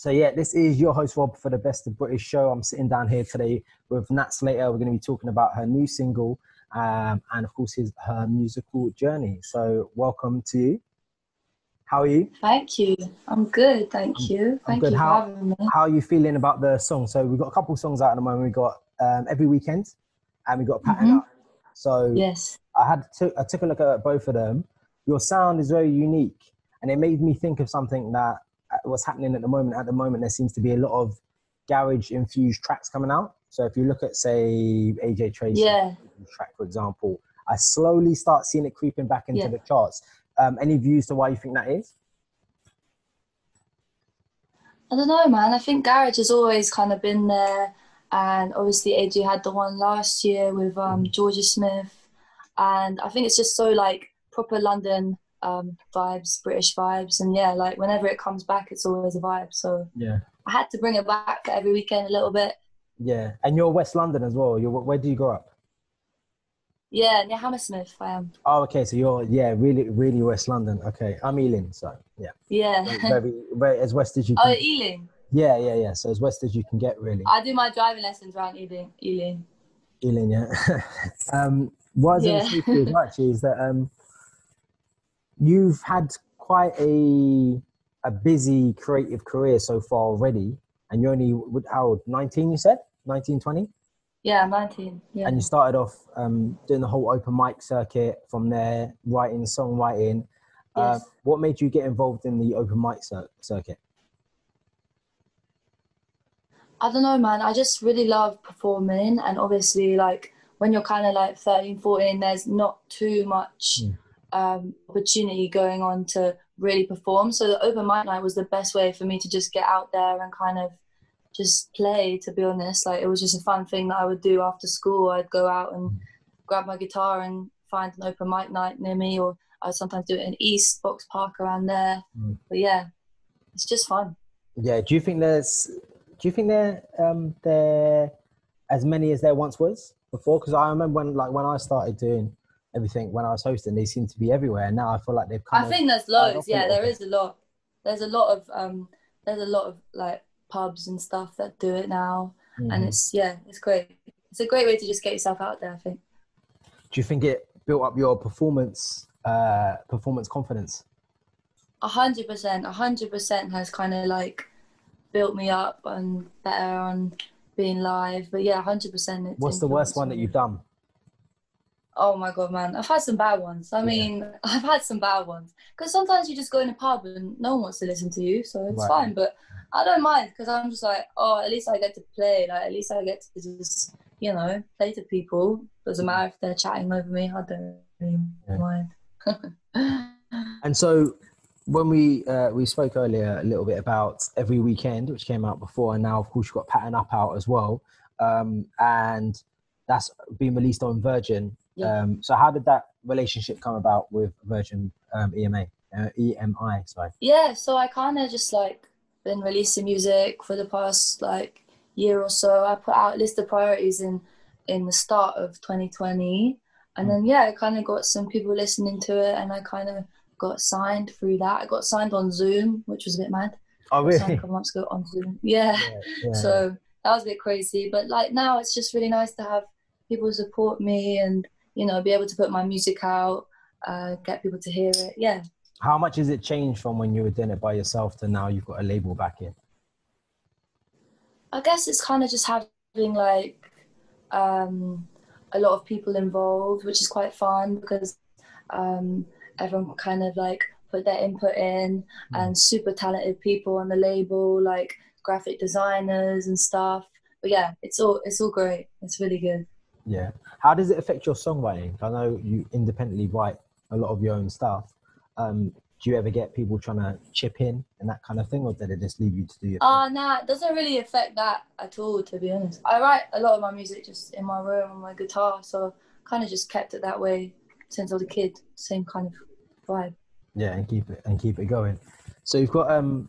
So yeah, this is your host Rob for the Best of British show. I'm sitting down here today with Nat Slater. We're going to be talking about her new single um, and of course his her musical journey. So welcome to you. How are you? Thank you. I'm good. Thank you. Thank good. you How- for having me. How are you feeling about the song? So we've got a couple songs out at the moment. We got um, every weekend, and we got pattern Mhm. up. So Yes. I had to, I took a look at both of them. Your sound is very unique, and it made me think of something that what's happening at the moment. At the moment, there seems to be a lot of garage infused tracks coming out. So if you look at say AJ Tracey Yeah. track, for example, I slowly start seeing it creeping back into Yeah. the charts. Um, any views to why you think that is? I don't know, man. I think garage has always kind of been there, and obviously AJ had the one last year with um, Jorja Smith, and I think it's just so like proper London um, vibes, British vibes, and yeah, like whenever it comes back, it's always a vibe. So Yeah. I had to bring it back every weekend a little bit. Yeah, and you're West London as well. You're where do you grow up? Yeah, near Hammersmith, I am. Oh, okay. So you're yeah, really, really West London. Okay, I'm Ealing, so yeah, Yeah. very, very as west as you oh, can. Ealing. Yeah, yeah, yeah. So as west as you can get, really. I do my driving lessons around Ealing. Ealing. Ealing, yeah. um, what I was Yeah. going to say you as well, actually is that um, you've had quite a a busy creative career so far already, and you're only how old? 19, you said? 19, 20? Yeah, 19. Yeah. and you started off um, doing the whole open mic circuit from there, writing, songwriting. Uh, Yes. what made you get involved in the open mic cir- circuit? I don't know, man. I just really love performing. And obviously, like, when you're kind of like 13, 14, there's not too much Mm. Um, opportunity going on to really perform. So the open mic night was the best way for me to just get out there and kind of just play, to be honest. Like, it was just a fun thing that I would do after school. I'd go out and grab my guitar and find an open mic night near me, or I'd sometimes do it in East, Boxpark around there. Mm. But yeah, it's just fun. Yeah. Do you think there's? Do you think there um, there as many as there once was before? Because I remember when like when I started doing everything when I was hosting, they seemed to be everywhere. And now I feel like they've come. I think there's loads. Yeah, there is a lot. There's a lot of um. There's a lot of like pubs and stuff that do it now, and Mhm. it's yeah, it's great. It's a great way to just get yourself out there. I think. Do you think it built up your performance uh, performance confidence? A hundred percent, a hundred percent has kind of like built me up and better on being live. But yeah, a hundred percent. it's What's the worst one that you've done? Oh my god, man! I've had some bad ones. I Yeah. mean, I've had some bad ones because sometimes you just go in a pub and no one wants to listen to you, so it's Right. fine. But I don't mind because I'm just like, oh, at least I get to play. Like, at least I get to just, you know, play to people. Doesn't matter if they're chatting over me. I don't really Yeah. mind. And so when we uh, we spoke earlier a little bit about every weekend, which came out before, and now of course you've got Pattern Up out as well, um, and that's been released on Virgin. Yeah. Um, so how did that relationship come about with Virgin um, EMA, uh, EMI? Sorry. yeah, so I kind of just like been releasing music for the past like year or so. I put out a list of priorities in in the start of 2020, and then yeah, I kind of got some people listening to it, and I kind of got signed through that. I got signed on Zoom, which was a bit mad. Oh signed a really? couple months ago on Zoom. Yeah. Yeah, yeah. So that was a bit crazy, but like now it's just really nice to have people support me and you know be able to put my music out, uh, get people to hear it. Yeah. How much has it changed from when you were doing it by yourself to now you've got a label back in? I guess it's kind of just having like um, a lot of people involved, which is quite fun because um, everyone kind of like put their input in, and super talented people on the label, like graphic designers and stuff. But yeah, it's all it's all great. It's really good. Yeah. How does it affect your songwriting? I know you independently write a lot of your own stuff. Um, do you ever get people trying to chip in and that kind of thing, or did it just leave you to do your thing? Uh nah, it doesn't really affect that at all, to be honest. I write a lot of my music just in my room on my guitar, so kind of just kept it that way since I was a kid. Same kind of vibe. Yeah, and keep it and keep it going. So you've got um,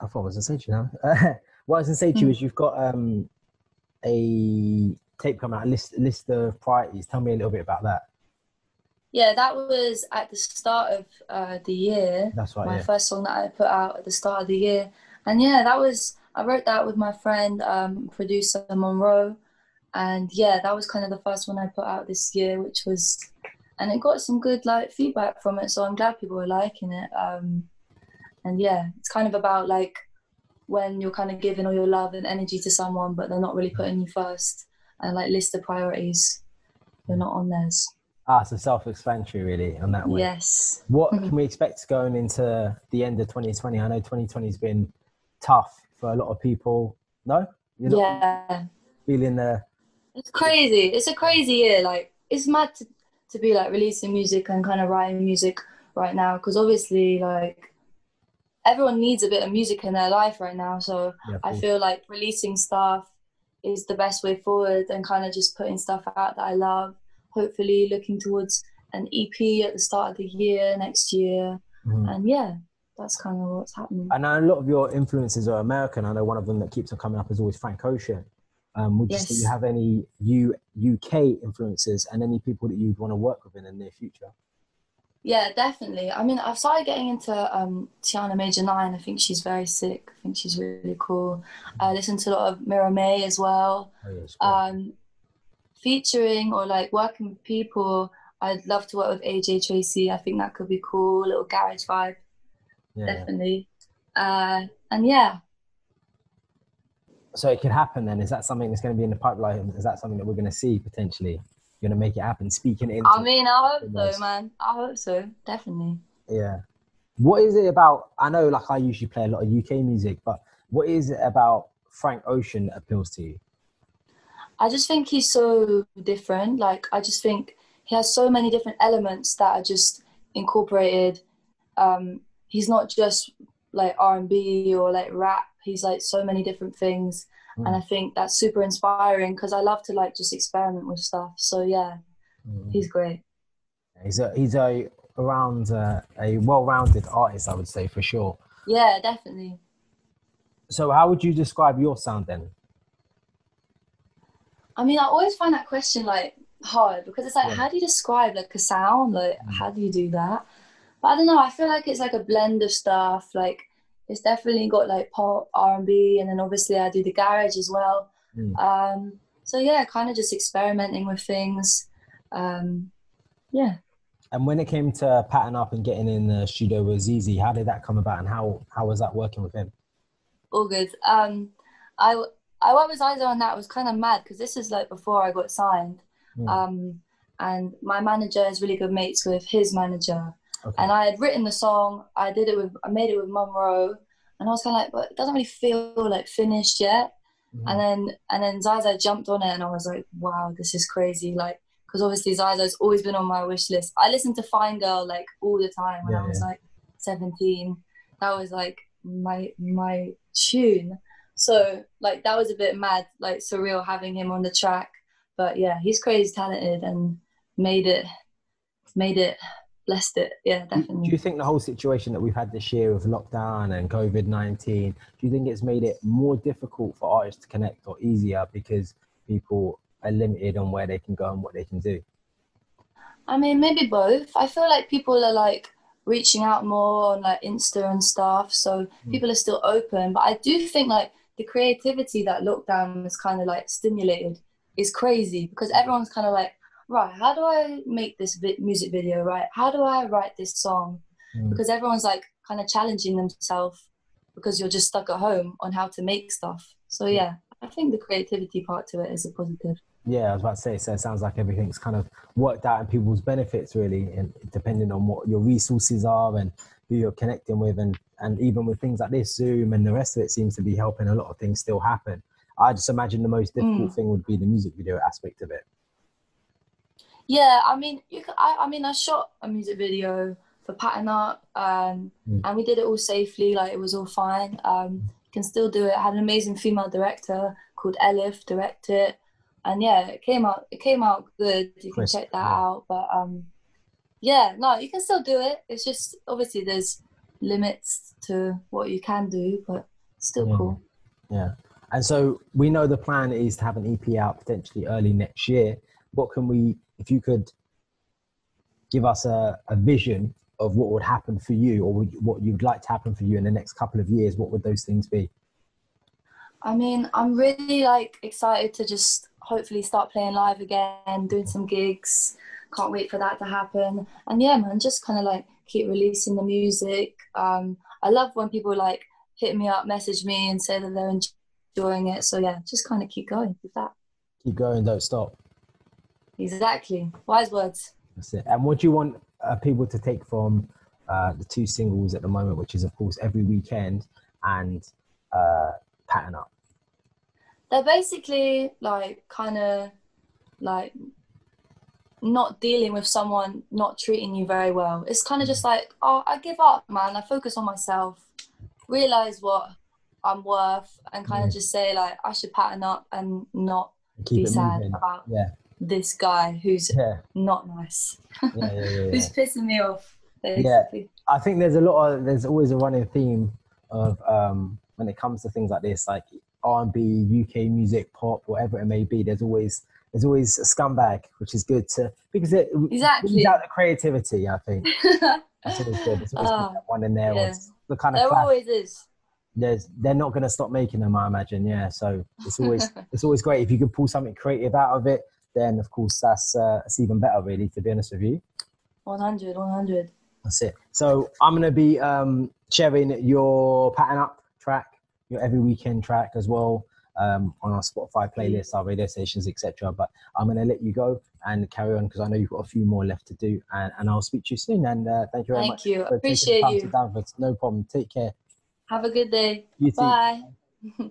I thought I was gonna say to you now. what I was gonna say to you Mm. is you've got um, a tape coming out, list list of priorities. Tell me a little bit about that. Yeah, that was at the start of uh, the year. That's right. my Yeah. first song that I put out at the start of the year, and yeah, that was I wrote that with my friend, um, producer Monroe, and yeah, that was kind of the first one I put out this year, which was, and it got some good like feedback from it. So I'm glad people are liking it. Um, and yeah, it's kind of about like when you're kind of giving all your love and energy to someone, but they're not really putting you first, and like list the priorities, you're not on theirs. Ah, so self-explanatory, really, on that one. Yes. What can we expect going into the end of 2020? I know 2020 has been tough for a lot of people. No, you're yeah. feeling the. It's crazy. It's a crazy year. Like it's mad to, to be like releasing music and kind of writing music right now because obviously like everyone needs a bit of music in their life right now. So yeah, I feel like releasing stuff is the best way forward and kind of just putting stuff out that I love. Hopefully, looking towards an EP at the start of the year next year. Mm-hmm. And yeah, that's kind of what's happening. I know a lot of your influences are American. I know one of them that keeps on coming up is always Frank Ocean. Um, would yes. you say you have any U- UK influences and any people that you'd want to work with in the near future? Yeah, definitely. I mean, I've started getting into um, Tiana Major9. I think she's very sick. I think she's really cool. I listen to a lot of Mira May as well. Oh, yeah, um, featuring or like working with people, I'd love to work with AJ Tracey. I think that could be cool. A little garage vibe. Yeah, definitely. Uh, and yeah. So it could happen then. Is that something that's going to be in the pipeline? Is that something that we're going to see potentially? You're gonna make it happen. Speaking into I mean, I hope so, man. I hope so, definitely. Yeah. What is it about? I know, like, I usually play a lot of UK music, but what is it about Frank Ocean that appeals to you? I just think he's so different. Like, I just think he has so many different elements that are just incorporated. Um, he's not just like R and B or like rap. He's like so many different things mm. and I think that's super inspiring because I love to like just experiment with stuff. So yeah, mm. he's great. He's a he's a around uh, a well-rounded artist, I would say for sure. Yeah, definitely. So, how would you describe your sound then? I mean, I always find that question like hard because it's like, yeah. how do you describe like a sound? Like, mm. how do you do that? But I don't know. I feel like it's like a blend of stuff. Like, it's definitely got like pop r&b and then obviously i do the garage as well. Mm. um, so yeah kind of just experimenting with things. Um, yeah. And when it came to Pattern Up and getting in the studio with ZieZie, how did that come about and how how was that working with him? All good. Um, i i worked with ZieZie on that. I was kind of mad because this is like before i got signed. Mm. um, and my manager is really good mates with his manager Okay. And I had written the song. I did it with. I made it with Monroe, and I was kind of like, but it doesn't really feel like finished yet. Mm-hmm. And then and then ZieZie jumped on it, and I was like, wow, this is crazy. Like, because obviously ZieZie's always been on my wish list. I listened to Fine Girl like all the time when yeah, I was yeah. like 17. That was like my my tune. So like that was a bit mad, like surreal having him on the track. But yeah, he's crazy talented and made it made it blessed it. Yeah, definitely. Do you think the whole situation that we've had this year with lockdown and COVID 19, do you think it's made it more difficult for artists to connect or easier because people are limited on where they can go and what they can do? I mean, maybe both. I feel like people are like reaching out more on like Insta and stuff, so mm. people are still open. But I do think like the creativity that lockdown has kind of like stimulated is crazy because everyone's kind of like, right, how do I make this vi- music video, right? How do I write this song? Mm. Because everyone's like kind of challenging themselves because you're just stuck at home on how to make stuff. So yeah, I think the creativity part to it is a positive. Yeah, I was about to say, so it sounds like everything's kind of worked out in people's benefits really, and depending on what your resources are and who you're connecting with, and and even with things like this Zoom and the rest of it seems to be helping a lot of things still happen. I just imagine the most difficult mm. thing would be the music video aspect of it. Yeah, I mean, you can, I, I mean, I shot a music video for Pattern Up, um, mm. and we did it all safely. Like it was all fine. Um, you can still do it. I had an amazing female director called Elif direct it, and yeah, it came out. It came out good. You can check that out. But um, yeah, no, you can still do it. It's just obviously there's limits to what you can do, but still yeah. cool. Yeah. And so we know the plan is to have an EP out potentially early next year. What can we if you could give us a, a vision of what would happen for you or what you'd like to happen for you in the next couple of years, what would those things be? I mean, I'm really like excited to just hopefully start playing live again, doing some gigs. Can't wait for that to happen. And yeah, man, just kind of like keep releasing the music. Um, I love when people like hit me up, message me, and say that they're enjoying it. So yeah, just kind of keep going with that. Keep going, don't stop. Exactly. Wise words. That's it. And what do you want uh, people to take from uh, the two singles at the moment, which is of course every weekend and uh, pattern up? they're basically like kind of like not dealing with someone not treating you very well. It's kind of just mm. like, oh, I give up, man. I focus on myself, realize what I'm worth, and kind of mm. just say like I should pattern up and not Keep be sad moving. about yeah. This guy who's yeah. not nice, yeah, who's pissing me off. Basically. Yeah, I think there's a lot of there's always a running theme of um, when it comes to things like this, like R&B, UK music, pop, whatever it may be. There's always there's always a scumbag, which is good to because it exactly brings out the creativity. I think that's always good. There's always oh, one in there. Yeah. The kind of there class. always is. There's they're not going to stop making them. I imagine. Yeah. So it's always it's always great if you can pull something creative out of it. Then of course that's uh, that's even better. Really, to be honest with you. 100, 100. That's it. So I'm going to be um, sharing your pattern up track your every weekend track as well um, on our Spotify playlist, our radio stations, etc. But I'm going to let you go and carry on because I know you've got a few more left to do. And, and I'll speak to you soon. And uh, thank you very thank much. Thank you. Appreciate you. No problem. Take care. Have a good day. You Bye.